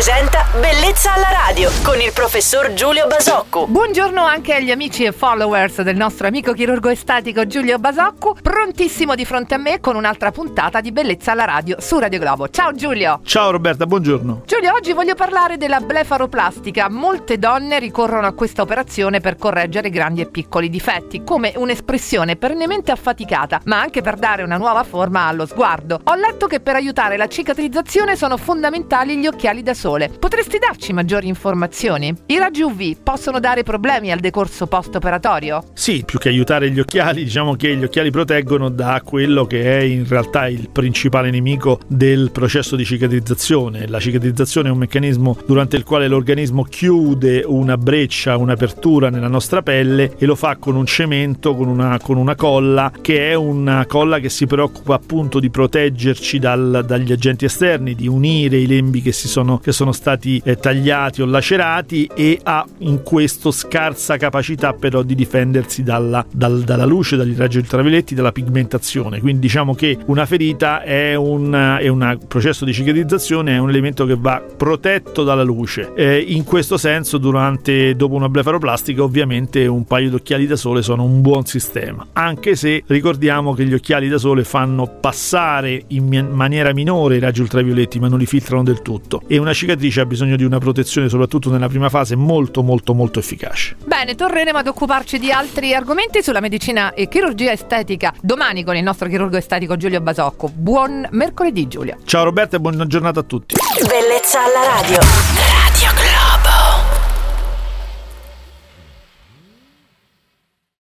presenta Bellezza alla radio con il professor Giulio Basocco. Buongiorno anche agli amici e followers del nostro amico chirurgo estatico Giulio Basocco, prontissimo di fronte a me con un'altra puntata di Bellezza alla radio su Radio Globo. Ciao Giulio! Ciao Roberta, buongiorno. Giulio, oggi voglio parlare della blefaroplastica. Molte donne ricorrono a questa operazione per correggere grandi e piccoli difetti, come un'espressione perennemente affaticata, ma anche per dare una nuova forma allo sguardo. Ho letto che per aiutare la cicatrizzazione sono fondamentali gli occhiali da sole. Potresti darci maggiori informazioni? I raggi UV possono dare problemi al decorso post-operatorio? Sì, più che aiutare gli occhiali, diciamo che gli occhiali proteggono da quello che è in realtà il principale nemico del processo di cicatrizzazione. La cicatrizzazione è un meccanismo durante il quale l'organismo chiude una breccia, un'apertura nella nostra pelle e lo fa con un cemento, con una, con una colla, che è una colla che si preoccupa appunto di proteggerci dal, dagli agenti esterni, di unire i lembi che, sono, che sono stati eh, tagliati o lacerati e ha in questo scarsa capacità però di difendersi dalla, dal, dalla luce, dagli raggi ultravioletti, dalla pigmentazione. Quindi diciamo che una ferita è un, è un processo di cicatrizzazione, è un elemento che va protetto dalla luce. Eh, in questo senso, durante, dopo una blefaroplastica, ovviamente un paio di occhiali da sole sono un buon sistema. Anche se ricordiamo che gli occhiali da sole fanno passare in maniera minore i raggi ultravioletti, ma non li filtrano del tutto. E una cicatrice ha bisogno di una protezione, soprattutto nella prima fase, molto molto molto efficace. Bene, torneremo ad occuparci di altri argomenti sulla medicina e chirurgia estetica domani con il nostro chirurgo estetico Giulio Basocco. Buon mercoledì Giulio. Ciao Roberta e buona giornata a tutti. Bellezza alla radio.